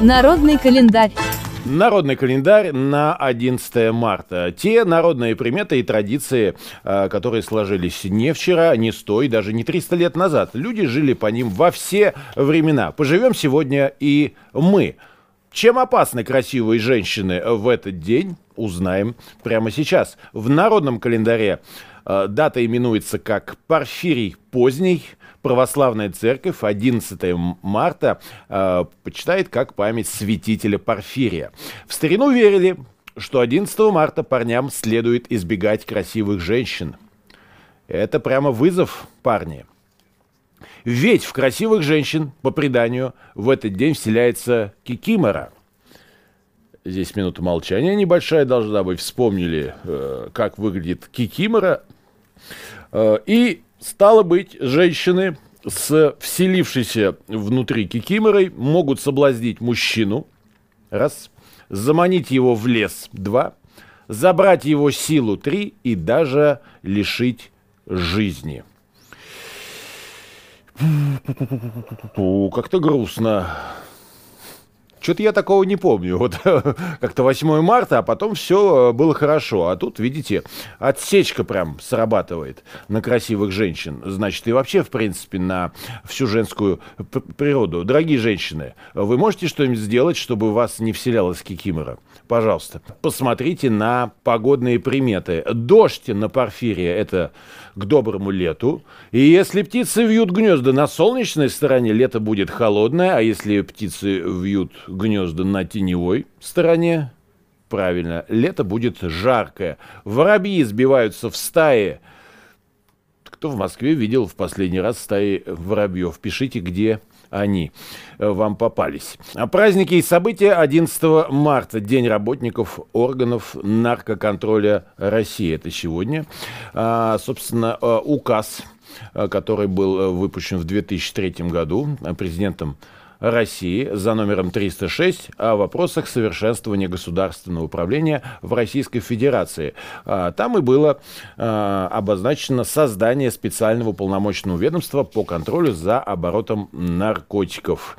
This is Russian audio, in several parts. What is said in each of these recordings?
Народный календарь. Народный календарь на 11 марта. Те народные приметы и традиции, э, которые сложились не вчера, не сто и даже не 300 лет назад. Люди жили по ним во все времена. Поживем сегодня и мы. Чем опасны красивые женщины в этот день, узнаем прямо сейчас. В народном календаре дата именуется как Порфирий Поздний – православная церковь 11 марта э, почитает как память святителя Порфирия. В старину верили, что 11 марта парням следует избегать красивых женщин. Это прямо вызов, парни. Ведь в красивых женщин, по преданию, в этот день вселяется кикимора. Здесь минута молчания небольшая должна быть. Вспомнили, э, как выглядит кикимора. Э, и Стало быть, женщины с вселившейся внутри кикиморой могут соблазнить мужчину, раз, заманить его в лес, два, забрать его силу, три, и даже лишить жизни. Как-то грустно. Что-то я такого не помню. Вот как-то 8 марта, а потом все э, было хорошо. А тут, видите, отсечка прям срабатывает на красивых женщин. Значит, и вообще, в принципе, на всю женскую природу. Дорогие женщины, вы можете что-нибудь сделать, чтобы вас не вселялась кикимора? Пожалуйста, посмотрите на погодные приметы. Дождь на Порфирии – это к доброму лету. И если птицы вьют гнезда на солнечной стороне, лето будет холодное, а если птицы вьют гнезда на теневой стороне, правильно, лето будет жаркое. Воробьи сбиваются в стаи. Кто в Москве видел в последний раз стаи воробьев? Пишите, где они э, вам попались. Праздники и события 11 марта. День работников органов наркоконтроля России. Это сегодня. А, собственно, э, указ э, который был выпущен в 2003 году президентом России за номером 306 о вопросах совершенствования государственного управления в Российской Федерации. А, там и было а, обозначено создание специального полномочного ведомства по контролю за оборотом наркотиков.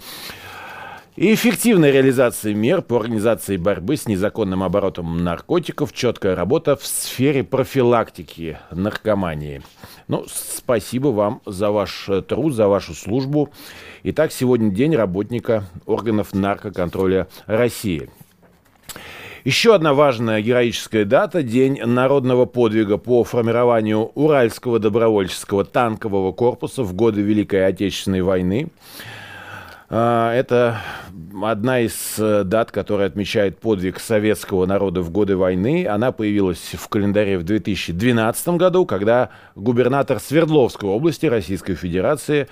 И эффективная реализация мер по организации борьбы с незаконным оборотом наркотиков, четкая работа в сфере профилактики наркомании. Ну, спасибо вам за ваш э, труд, за вашу службу. Итак, сегодня день работника органов наркоконтроля России. Еще одна важная героическая дата – День народного подвига по формированию Уральского добровольческого танкового корпуса в годы Великой Отечественной войны. А, это одна из э, дат, которая отмечает подвиг советского народа в годы войны. Она появилась в календаре в 2012 году, когда губернатор Свердловской области Российской Федерации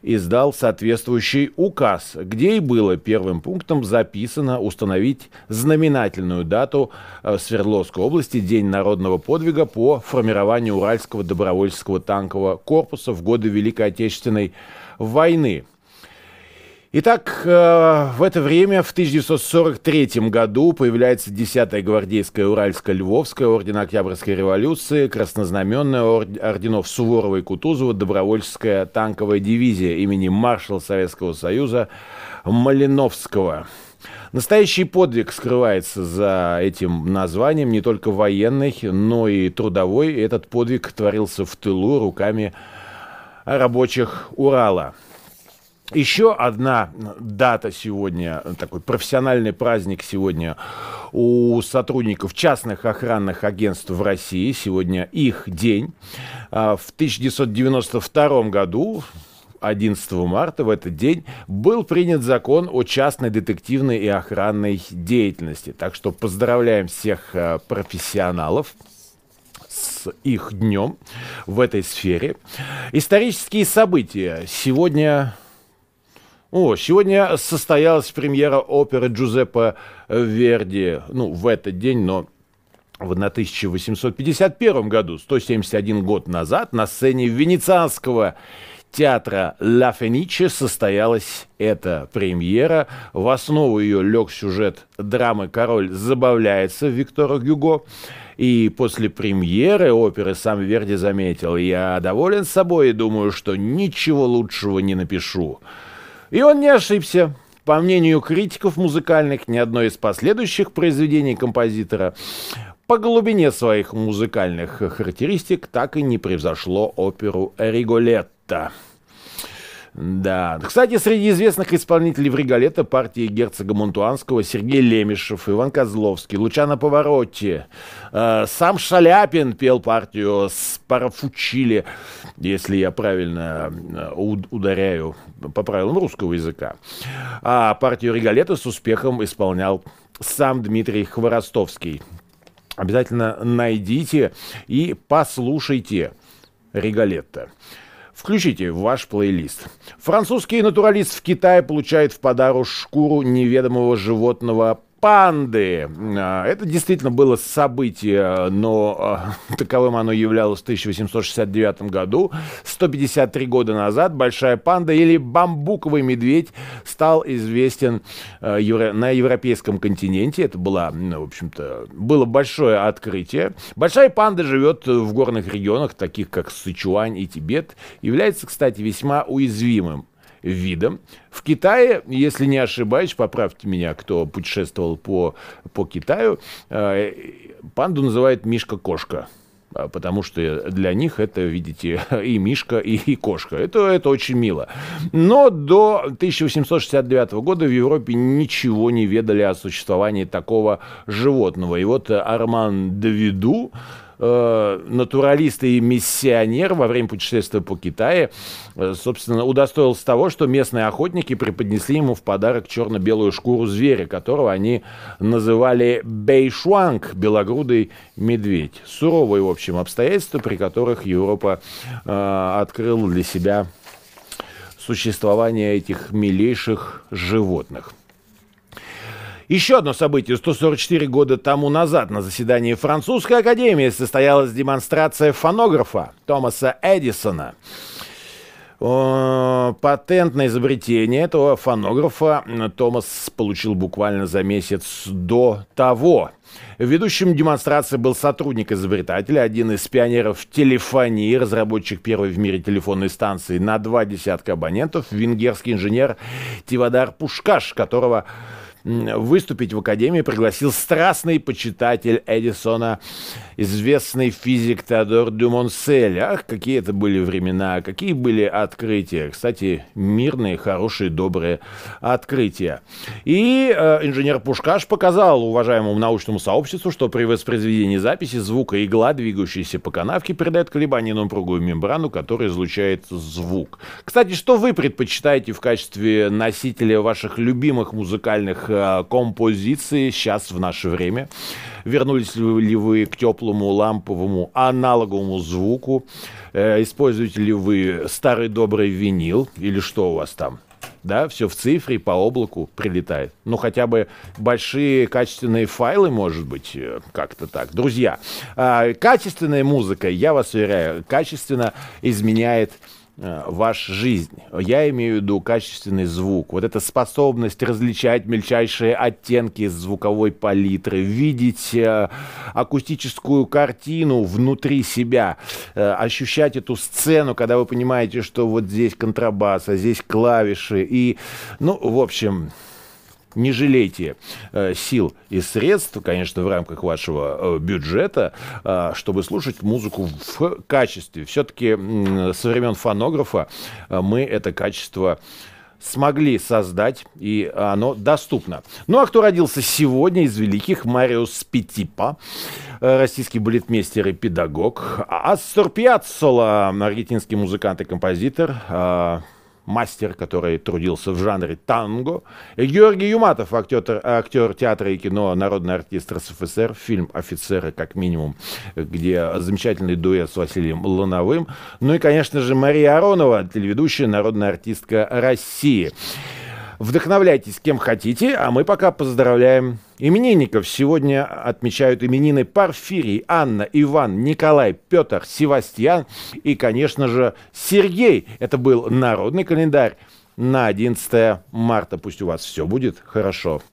издал соответствующий указ, где и было первым пунктом записано установить знаменательную дату э, Свердловской области День народного подвига по формированию Уральского добровольческого танкового корпуса в годы Великой Отечественной войны. Итак, э, в это время, в 1943 году, появляется 10-я гвардейская Уральско-Львовская, орден Октябрьской революции, краснознаменная орденов Суворова и Кутузова, добровольческая танковая дивизия имени маршала Советского Союза Малиновского. Настоящий подвиг скрывается за этим названием, не только военный, но и трудовой. Этот подвиг творился в тылу руками рабочих Урала. Еще одна дата сегодня, такой профессиональный праздник сегодня у сотрудников частных охранных агентств в России. Сегодня их день. А, в 1992 году 11 марта в этот день был принят закон о частной детективной и охранной деятельности. Так что поздравляем всех а, профессионалов с их днем в этой сфере. Исторические события. Сегодня о, сегодня состоялась премьера оперы Джузеппе Верди, ну, в этот день, но в 1851 году, 171 год назад, на сцене Венецианского театра «Ла Фениче» состоялась эта премьера. В основу ее лег сюжет драмы «Король забавляется» Виктора Гюго. И после премьеры оперы сам Верди заметил, «Я доволен собой и думаю, что ничего лучшего не напишу». И он не ошибся. По мнению критиков музыкальных, ни одно из последующих произведений композитора по глубине своих музыкальных характеристик так и не превзошло оперу «Риголетто». Да. Кстати, среди известных исполнителей в Риголетто партии герцога Монтуанского Сергей Лемешев, Иван Козловский, Лучано Поворотти, э, сам Шаляпин пел партию с Парафучили, если я правильно э, ударяю по правилам русского языка. А партию Риголетто с успехом исполнял сам Дмитрий Хворостовский. Обязательно найдите и послушайте Риголетто. Включите в ваш плейлист. Французский натуралист в Китае получает в подарок шкуру неведомого животного панды. А, это действительно было событие, но а, таковым оно являлось в 1869 году. 153 года назад большая панда или бамбуковый медведь стал известен а, на европейском континенте. Это было, ну, в общем-то, было большое открытие. Большая панда живет в горных регионах, таких как Сычуань и Тибет. Является, кстати, весьма уязвимым видом. В Китае, если не ошибаюсь, поправьте меня, кто путешествовал по, по Китаю, э, панду называют Мишка-кошка а, потому что для них это, видите, и мишка, и, и кошка. Это, это очень мило. Но до 1869 года в Европе ничего не ведали о существовании такого животного. И вот Арман Давиду, э, натуралист и миссионер во время путешествия по Китаю, э, собственно, удостоился того, что местные охотники преподнесли ему в подарок черно-белую шкуру зверя, которого они называли бейшуанг, белогрудый медведь. Суровые, в общем, обстоятельства, при которых Европа э, открыла для себя существование этих милейших животных. Еще одно событие. 144 года тому назад на заседании Французской Академии состоялась демонстрация фонографа Томаса Эдисона. Патент на изобретение этого фонографа Томас получил буквально за месяц до того. Ведущим демонстрации был сотрудник изобретателя, один из пионеров телефонии, разработчик первой в мире телефонной станции на два десятка абонентов, венгерский инженер Тивадар Пушкаш, которого выступить в Академии пригласил страстный почитатель Эдисона, известный физик Теодор Дюмонсель. Ах, какие это были времена, какие были открытия. Кстати, мирные, хорошие, добрые открытия. И э, инженер Пушкаш показал уважаемому научному сообществу, что при воспроизведении записи звука игла, двигающаяся по канавке, передает колебания на упругую мембрану, которая излучает звук. Кстати, что вы предпочитаете в качестве носителя ваших любимых музыкальных э, композиций сейчас в наше время? Вернулись ли вы к теплому ламповому аналоговому звуку? Э, используете ли вы старый добрый винил или что у вас там? да, все в цифре, по облаку прилетает. Ну, хотя бы большие качественные файлы, может быть, э, как-то так. Друзья, э, качественная музыка, я вас уверяю, качественно изменяет ваша жизнь. Я имею в виду качественный звук. Вот эта способность различать мельчайшие оттенки звуковой палитры, видеть э, акустическую картину внутри себя, э, ощущать эту сцену, когда вы понимаете, что вот здесь контрабас, а здесь клавиши. И, ну, в общем, не жалейте э, сил и средств, конечно, в рамках вашего э, бюджета, э, чтобы слушать музыку в качестве. Все-таки со времен фонографа мы это качество смогли создать, и оно доступно. Ну а кто родился сегодня из великих? Мариус Петипа, э, российский балетмейстер и педагог. Астор Пьяццола, аргентинский музыкант и композитор. Мастер, который трудился в жанре танго. И Георгий Юматов, актер, актер театра и кино, народный артист РСФСР, фильм «Офицеры», как минимум, где замечательный дуэт с Василием Луновым. Ну и, конечно же, Мария Аронова, телеведущая, народная артистка России. Вдохновляйтесь кем хотите, а мы пока поздравляем именинников. Сегодня отмечают именины Парфирий, Анна, Иван, Николай, Петр, Севастьян и, конечно же, Сергей. Это был народный календарь на 11 марта. Пусть у вас все будет хорошо.